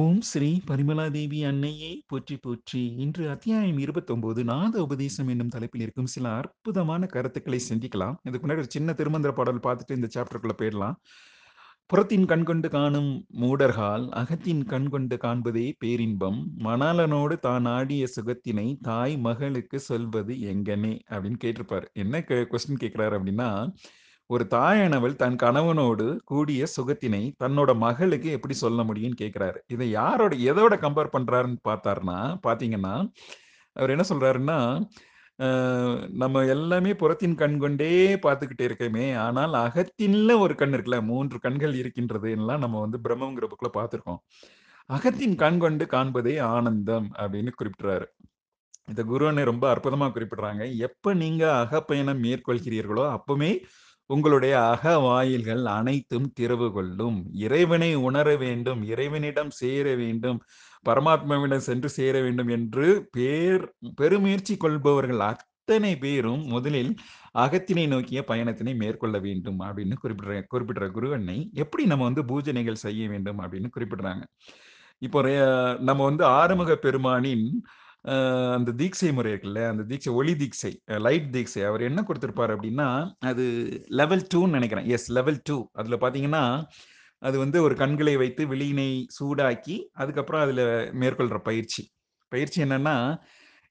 ஓம் ஸ்ரீ பரிமலாதேவி அன்னையே போற்றி போற்றி. இன்று அத்தியாயம் 29 நாத உபதேசம் என்னும் தலைப்பில் இருக்கும் சில அற்புதமான கருத்துக்களை சிந்திக்கலாம். இதுக்கு முன்னாடி ஒரு சின்ன திருமந்திர பாடல் பார்த்துட்டு இந்த சாப்டருக்குள்ள போயிடலாம். புறத்தின் கண்கொண்டு காணும் மூடர்கால் அகத்தின் கண்கொண்டு காண்பதே பேரின்பம். மணாலனோடு தான் ஆடிய சுகத்தினை தாய் மகளுக்கு சொல்வது எங்கனே அப்படின்னு கேட்டிருப்பாரு. என்ன கொஸ்டின் கேட்கிறாரு அப்படின்னா ஒரு தாயானவள் தன் கணவனோடு கூடிய சுகத்தினை தன்னோட மகளுக்கு எப்படி சொல்ல முடியும்னு கேட்கிறாரு இதை யாரோட எதோட கம்பேர் பண்றாருன்னு பார்த்தாருன்னா பாத்தீங்கன்னா அவர் என்ன சொல்றாருன்னா நம்ம எல்லாமே புறத்தின் கண் கொண்டே பார்த்துக்கிட்டே இருக்கோமே ஆனால் அகத்தின்ல ஒரு கண் இருக்குல்ல மூன்று கண்கள் இருக்கின்றது எல்லாம் நம்ம வந்து பிரம்மங்கிற புக்ல பார்த்துருக்கோம். அகத்தின் கண் கொண்டு காண்பதே ஆனந்தம் அப்படின்னு குறிப்பிடுறாரு. இந்த குருவனை ரொம்ப அற்புதமா குறிப்பிடுறாங்க. எப்ப நீங்க அகப்பயணம் மேற்கொள்கிறீர்களோ அப்பவுமே உங்களுடைய அக வாயில்கள் அனைத்தும் திறவு கொள்ளும். இறைவனை உணர வேண்டும் இறைவனிடம் சேர வேண்டும் பரமாத்மாவிடம் சென்று சேர வேண்டும் என்று பேர் பெருமுயற்சி கொள்பவர்கள் அத்தனை பேரும் முதலில் அகத்தினை நோக்கிய பயணத்தினை மேற்கொள்ள வேண்டும் அப்படின்னு குறிப்பிடுற குறிப்பிடுற குருவனை எப்படி நம்ம வந்து பூஜனைகள் செய்ய வேண்டும் அப்படின்னு குறிப்பிடுறாங்க. இப்போ நம்ம வந்து ஆறுமுக பெருமானின் அந்த தீட்சை முறை இருக்குல்ல அந்த தீட்சை ஒளி தீட்சை லைட் தீட்சை அவர் என்ன கொடுத்துருப்பார் அப்படின்னா அது லெவல் டூன்னு நினைக்கிறேன். எஸ் லெவல் டூ அதுல பாத்தீங்கன்னா அது வந்து ஒரு கண்களை வைத்து வெளியினை சூடாக்கி அதுக்கப்புறம் அதுல மேற்கொள்ற பயிற்சி. பயிற்சி என்னன்னா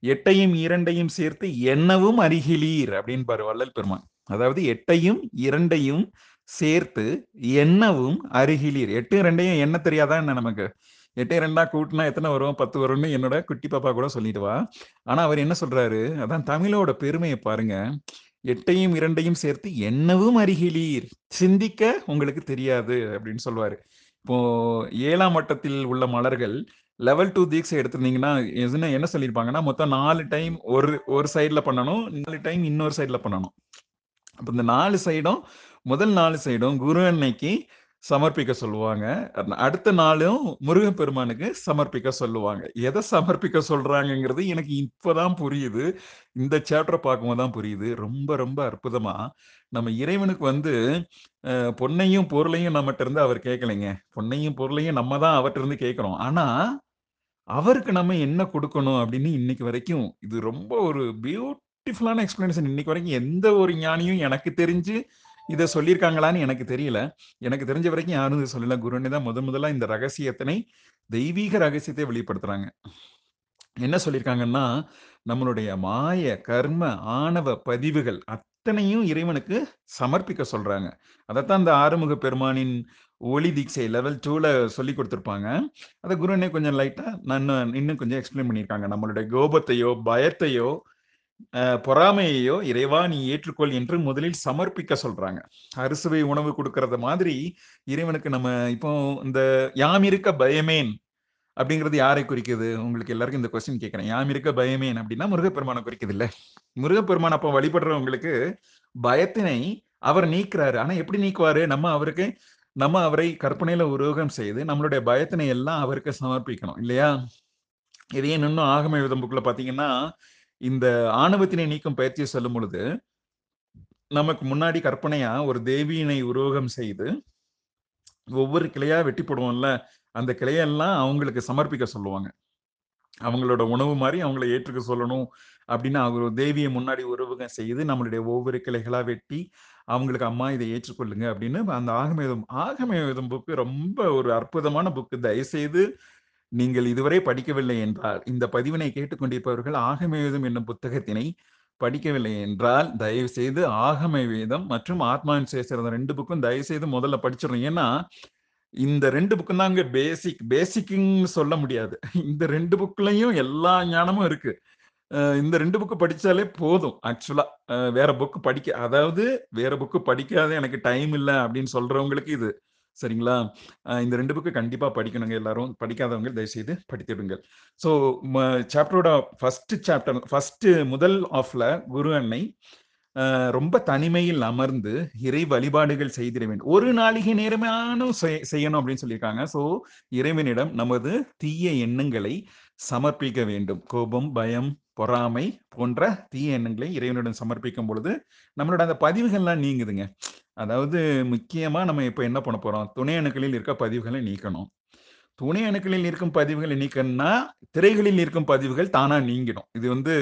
எட்டையும் இரண்டையும் சேர்த்து என்னவும் அருகிலீர் அப்படின்னு பாரு வள்ளல் பெருமான். அதாவது எட்டையும் இரண்டையும் சேர்த்து என்னவும் அருகிலீர். எட்டு ரெண்டையும் என்ன தெரியாதா என்ன நமக்கு? எட்டே ரெண்டா கூட்டினா எத்தனை வரும்? பத்து வரும்னு என்னோட குட்டி பாப்பா கூட சொல்லிட்டு வா. ஆனா அவர் என்ன சொல்றாரு? அதான் தமிழோட பெருமையை பாருங்க. எட்டையும் இரண்டையும் சேர்த்து என்னவும் அருகிலீர். சிந்திக்க உங்களுக்கு தெரியாது அப்படின்னு சொல்வாரு. இப்போ ஏழாம் மட்டத்தில் உள்ள மலர்கள் லெவல் டூ தீக்ஸை எடுத்திருந்தீங்கன்னா என்ன என்ன சொல்லியிருப்பாங்கன்னா மொத்தம் நாலு டைம் ஒரு ஒரு சைடில் பண்ணணும் நாலு டைம் இன்னொரு சைடில் பண்ணணும். அப்போ இந்த நாலு சைடும் முதல் நாலு சைடும் குரு அன்னைக்கு சமர்ப்பிக்க சொல்லுவாங்க. அடுத்த நாளும் முருகப்பெருமானுக்கு சமர்ப்பிக்க சொல்லுவாங்க. எதை சமர்ப்பிக்க சொல்றாங்கங்கிறது எனக்கு இப்பதான் புரியுது. இந்த சேப்டரை பார்க்கும்போது தான் புரியுது. ரொம்ப ரொம்ப அற்புதமா நம்ம இறைவனுக்கு வந்து பொன்னையும் பொருளையும் நம்மகிட்ட இருந்து அவர் கேட்கலைங்க. பொன்னையும் பொருளையும் நம்ம தான் அவர்கிட்ட இருந்து கேட்கிறோம். ஆனா அவருக்கு நம்ம என்ன கொடுக்கணும் அப்படின்னு இன்னைக்கு வரைக்கும் இது ரொம்ப ஒரு பியூட்டிஃபுல்லான எக்ஸ்பிளனேஷன் இன்னைக்கு வரைக்கும் எந்த ஒரு ஞானியும் எனக்கு தெரிஞ்சு இதை சொல்லியிருக்காங்களான்னு எனக்கு தெரியல. எனக்கு தெரிஞ்ச வரைக்கும் யாரும் இதை சொல்லல. குருன்னு தான் முதன் முதலாக இந்த ரகசியத்தினை தெய்வீக ரகசியத்தை வெளிப்படுத்துறாங்க. என்ன சொல்லியிருக்காங்கன்னா நம்மளுடைய மாய கர்ம ஆணவ பதிவுகள் அத்தனையும் இறைவனுக்கு சமர்ப்பிக்க சொல்றாங்க. அதைத்தான் இந்த ஆறுமுக பெருமானின் ஒளி தீட்சை லெவல் டூல சொல்லி கொடுத்துருப்பாங்க. அதை குருனே கொஞ்சம் லைட்டா நான் இன்னும் கொஞ்சம் எக்ஸ்பிளைன் பண்ணியிருக்காங்க. நம்மளுடைய கோபத்தையோ பயத்தையோ பொறாமையையோ இறைவா நீ ஏற்றுக்கொள் என்று முதலில் சமர்ப்பிக்க சொல்றாங்க. அறுசுவை உணவு கொடுக்கறது மாதிரி இறைவனுக்கு நம்ம இப்போ இந்த யாம் இருக்க பயமேன் அப்படிங்கிறது யாரை குறிக்குது? உங்களுக்கு எல்லாருக்கும் இந்த கொஸ்டின் கேட்கிறேன். யாம் இருக்க பயமேன் அப்படின்னா முருகப்பெருமானை குறிக்குது இல்ல? முருகப்பெருமான் அப்ப வழிபடுறவங்களுக்கு பயத்தினை அவர் நீக்குறாரு. ஆனா எப்படி நீக்குவாரு? நம்ம அவருக்கு நம்ம அவரை கற்பனையில உருவகம் செய்து நம்மளுடைய பயத்தினை எல்லாம் அவருக்கு சமர்ப்பிக்கணும். இல்லையா? இதையே இன்னும் ஆகம விதம் பாத்தீங்கன்னா இந்த ஆணவத்தினை நீக்கும் பயிற்சியை சொல்லும் பொழுது நமக்கு முன்னாடி கற்பனையா ஒரு தேவியினை உருவகம் செய்து ஒவ்வொரு கிளையா வெட்டி போடுவோம்ல அந்த கிளையெல்லாம் அவங்களுக்கு சமர்ப்பிக்க சொல்லுவாங்க. அவங்களோட உணவு மாதிரி அவங்கள ஏற்றுக்க சொல்லணும் அப்படின்னு அவங்க தேவியை முன்னாடி உருவகம் செய்து நம்மளுடைய ஒவ்வொரு கிளைகளா வெட்டி அவங்களுக்கு அம்மா இதை ஏற்றுக்கொள்ளுங்க அப்படின்னு அந்த ஆகமேதம் ஆகமேதம் புக்கு ரொம்ப ஒரு அற்புதமான புக்கு தயவுசெய்து நீங்கள் இதுவரை படிக்கவில்லை என்றால் இந்த பதிவினை கேட்டுக்கொண்டிருப்பவர்கள் ஆகமேதம் என்னும் புத்தகத்தினை படிக்கவில்லை என்றால் தயவு செய்து ஆகம வேதம் மற்றும் ஆத்மாவின் சேசிரதம் ரெண்டு புக்கும் தயவு செய்து முதல்ல படிச்சிடணும். ஏன்னா இந்த ரெண்டு புக்கும் தாங்க பேசிக் பேசிக்குன்னு சொல்ல முடியாது. இந்த ரெண்டு புக்லையும் எல்லா ஞானமும் இருக்கு. இந்த ரெண்டு புக்கு படிச்சாலே போதும். ஆக்சுவலா வேற புக்கு படிக்க அதாவது வேற புக்கு படிக்காத எனக்கு டைம் இல்லை அப்படின்னு சொல்றவங்களுக்கு இது சரிங்களா? இந்த ரெண்டு புக்கு கண்டிப்பா படிக்கணுங்க எல்லாரும். படிக்காதவங்க தயவுசெய்து படித்திடுங்கள் ஸோ சாப்டரோட ஃபர்ஸ்ட் சாப்டர் ஃபர்ஸ்ட் முதல் ஆஃப்ல குரு அன்னை அஹ் ரொம்ப தனிமையில் அமர்ந்து இறை வழிபாடுகள் செய்திட வேண்டும். ஒரு நாளிகை நேரமான செய்- செய்யணும் அப்படின்னு சொல்லியிருக்காங்க. ஸோ இறைவனிடம் நமது தீய எண்ணங்களை சமர்ப்பிக்க வேண்டும். கோபம் பயம் பொறாமை போன்ற தீய எண்ணங்களை இறைவனிடம் சமர்ப்பிக்கும் பொழுது நம்மளோட அந்த பதிவுகள்லாம் நீங்குதுங்க. அதாவது முக்கியமாக நம்ம இப்போ என்ன பண்ண போகிறோம் துணை அணுக்களில் இருக்க பதிவுகளை நீக்கணும் துணை அணுக்களில் இருக்கும் பதிவுகளை நீக்கணும்னா, திரைகளில் இருக்கும் பதிவுகள் தானாக நீங்கிடும். இது வந்து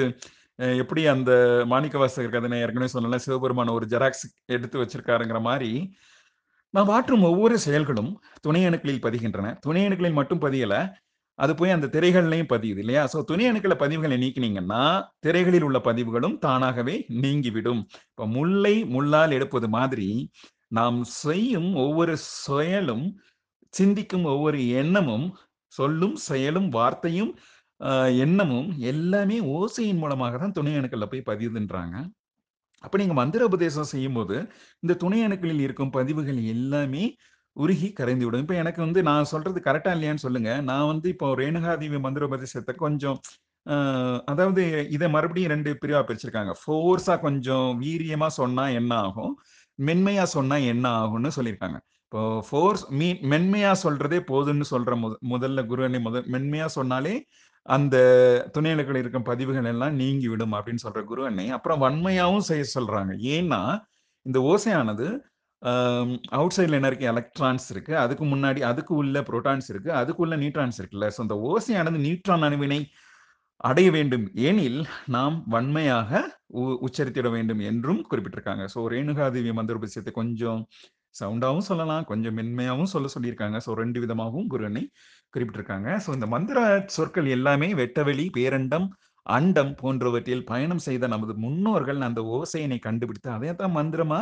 எப்படி அந்த மாணிக்கவாசகர் கதை நான் ஏற்கனவே சொன்னேன்ல, சிவபெருமான ஒரு ஜெராக்ஸ் எடுத்து வச்சிருக்காருங்கிற மாதிரி நாம் ஆற்றும் ஒவ்வொரு செயல்களும் துணை அணுக்களில் பதிகின்றன. துணை அணுக்களில் மட்டும் பதியலை அது போய் அந்த திரைகள்லையும் பதியுது இல்லையா? ஸோ துணை அணுக்கள பதிவுகளை நீக்கினீங்கன்னா, திரைகளில் உள்ள பதிவுகளும் தானாகவே நீங்கிவிடும். இப்ப முல்லை முள்ளால் எடுப்பது மாதிரி, நாம் செய்யும் ஒவ்வொரு செயலும், சிந்திக்கும் ஒவ்வொரு எண்ணமும், சொல்லும், செயலும், வார்த்தையும், எண்ணமும் எல்லாமே ஓசையின் மூலமாக தான் துணை அணுக்கள்ல போய் பதியுதுன்றாங்க. அப்ப நீங்க மந்திர உபதேசம் செய்யும்போது, இந்த துணை அணுக்களில் இருக்கும் பதிவுகள் எல்லாமே உருகி கரைந்து விடும் இப்போ எனக்கு வந்து நான் சொல்றது கரெக்டா இல்லையான்னு சொல்லுங்க. நான் வந்து இப்போ ரேணுகாதேவி மந்திர உபதேசத்த கொஞ்சம் அதாவது இதை மறுபடியும் ரெண்டு பிரிவா பிரிச்சிருக்காங்க. ஃபோர்ஸா கொஞ்சம் வீரியமா சொன்னா என்ன ஆகும்? மென்மையா சொன்னா என்ன ஆகும்னு சொல்லியிருக்காங்க. இப்போ ஃபோர்ஸ் மீ மென்மையா சொல்றதே போதும்னு சொல்ற முத முதல்ல குருவனை முதல் மென்மையா சொன்னாலே, அந்த துணை இருக்கும் பதிவுகள் எல்லாம் நீங்கி விடும் அப்படின்னு சொல்ற குரு அன்னை, அப்புறம் வன்மையாவும் செய்ய சொல்றாங்க. ஏன்னா, இந்த ஓசையானது அவுட் சைடில் என்ன இருக்கு? எலக்ட்ரான்ஸ் இருக்கு. அதுக்கு முன்னாடி அதுக்கு உள்ள புரோட்டான்ஸ் இருக்கு. அதுக்குள்ள நியூட்ரான்ஸ் இருக்குல்ல. ஸோ அந்த ஓசையானது நியூட்ரான் அணுவினை அடைய வேண்டும் ஏனில் நாம் வன்மையாக உ உச்சரித்திட வேண்டும் என்றும் குறிப்பிட்டிருக்காங்க. ஸோ ரேணுகாதேவி மந்திர கொஞ்சம் சவுண்டாகவும் சொல்லலாம், கொஞ்சம் மென்மையாகவும் சொல்ல சொல்லியிருக்காங்க. ஸோ ரெண்டு விதமாகவும் குருவனை குறிப்பிட்டிருக்காங்க. ஸோ இந்த மந்திர சொற்கள் எல்லாமே வெட்டவெளி, பேரண்டம், அண்டம் போன்றவற்றில் பயணம் செய்த நமது முன்னோர்கள் அந்த ஓசையினை கண்டுபிடித்து, அதைத்தான் மந்திரமா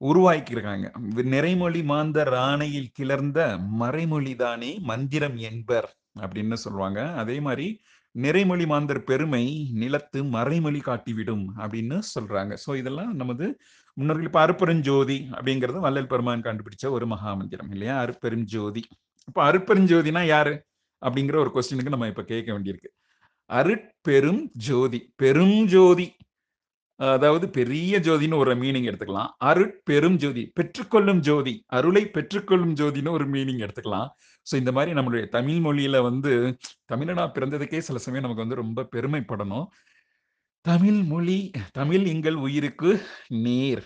உருவாக்கியிருக்காங்க. "நிறைமொழி மாந்தர் ஆணையில் கிளர்ந்த மறைமொழிதானே மந்திரம் என்பர்" அப்படின்னு சொல்லுவாங்க. அதே மாதிரி "நிறைமொழி மாந்தர் பெருமை நிலத்து மறைமொழி காட்டிவிடும்" அப்படின்னு சொல்றாங்க. ஸோ இதெல்லாம் நமது முன்னோர்கள் இப்போ அருப்பெருஞ்சோதி அப்படிங்கிறது வள்ளல் பெருமான் கண்டுபிடிச்ச ஒரு மகா மந்திரம் இல்லையா? அருப்பெருஞ்சோதி இப்போ அருட்பெருஞ்சோதினா யாரு? அப்படிங்கிற ஒரு கொஸ்டினுக்கு நம்ம இப்போ கேட்க வேண்டியிருக்கு. அருட்பெரும் ஜோதி. பெரும் ஜோதி. அதாவது பெரிய ஜோதின்னு ஒரு மீனிங் எடுத்துக்கலாம். அருட்பெரும் ஜோதி. பெற்றுக்கொள்ளும் ஜோதி. அருளை பெற்றுக்கொள்ளும் ஜோதின்னு ஒரு மீனிங் எடுத்துக்கலாம். ஸோ இந்த மாதிரி நம்மளுடைய தமிழ் மொழியில வந்து தமிழனா பிறந்ததுக்கே சில சமயம் நமக்கு வந்து ரொம்ப பெருமைப்படணும். தமிழ் மொழி தமிழ் எங்கள் உயிருக்கு நேர்.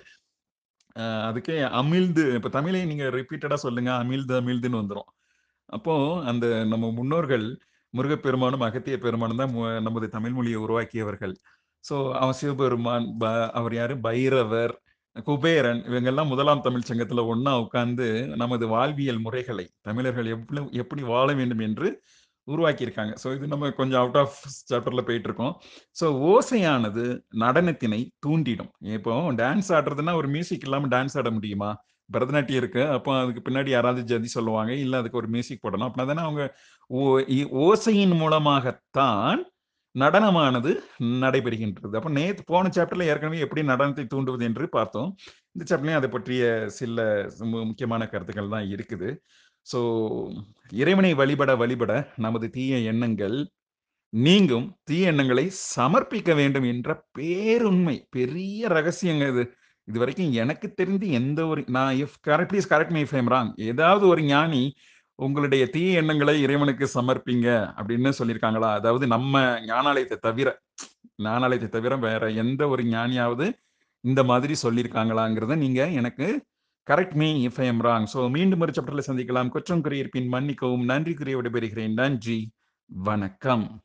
அதுக்கே அமிழ்து இப்போ தமிழை நீங்க ரிப்பீட்டடா சொல்லுங்க. அமிழ்து அமிழ்துன்னு வந்துரும். அப்போ அந்த நம்ம முன்னோர்கள் முருகப்பெருமானும், அகத்திய பெருமானும் தான் நமது தமிழ் மொழியை உருவாக்கியவர்கள். ஸோ அவன் சிவபெருமான், ப அவர் யாரு? பைரவர், குபேரன் இவங்கெல்லாம் முதலாம் தமிழ் சங்கத்துல ஒன்றா உட்கார்ந்து நமது வாழ்வியல் முறைகளை தமிழர்கள் எப்படி எப்படி வாழ வேண்டும் என்று உருவாக்கியிருக்காங்க. ஸோ இது நம்ம கொஞ்சம் அவுட் ஆஃப் சாப்டர்ல போயிட்டுருக்கோம். ஸோ ஓசையானது நடனத்தினை தூண்டிடும். இப்போ டான்ஸ் ஆடுறதுன்னா ஒரு மியூசிக் இல்லாமல் டான்ஸ் ஆட முடியுமா? பரதநாட்டியம் இருக்கு. அப்போ அதுக்கு பின்னாடி யாராவது ஜதி சொல்லுவாங்க. இல்லை அதுக்கு ஒரு மியூசிக் போடணும். அப்படின்னா தானே அவங்க ஓ ஓசையின் மூலமாகத்தான் நடனமானது நடைபெறுகின்றது. அப்போ நேத்து போன சாப்டர்ல ஏற்கனவே எப்படி நடனத்தை தூண்டுவது என்று பார்த்தோம். இந்த சாப்டர்லையும் அதை பற்றிய சில முக்கியமான கருத்துக்கள் தான் இருக்குது. ஸோ இறைவனை வழிபட வழிபட நமது தீய எண்ணங்கள் நீங்கும். தீய எண்ணங்களை சமர்ப்பிக்க வேண்டும் என்ற பேருண்மை. பெரிய ரகசியங்க இது. இது வரைக்கும் எனக்கு தெரிந்து எந்த ஒரு நான் if correct please correct me fame wrong. ஏதாவது ஒரு ஞானி உங்களுடைய தீய எண்ணங்களை இறைவனுக்கு சமர்ப்பிங்க அப்படின்னு சொல்லியிருக்காங்களா? அதாவது நம்ம ஞானாலயத்தை தவிர ஞானாலயத்தை தவிர வேற எந்த ஒரு ஞானியாவது இந்த மாதிரி சொல்லியிருக்காங்களாங்கிறத நீங்க எனக்கு correct me if I am wrong. So மீண்டும் ஒரு சாப்டர்ல சந்திக்கலாம். குற்றம் குறியிருப்பின் இருப்பின் மன்னிக்கவும். நன்றி கூறி விடைபெறுகிறேன். நன்றி. வணக்கம்.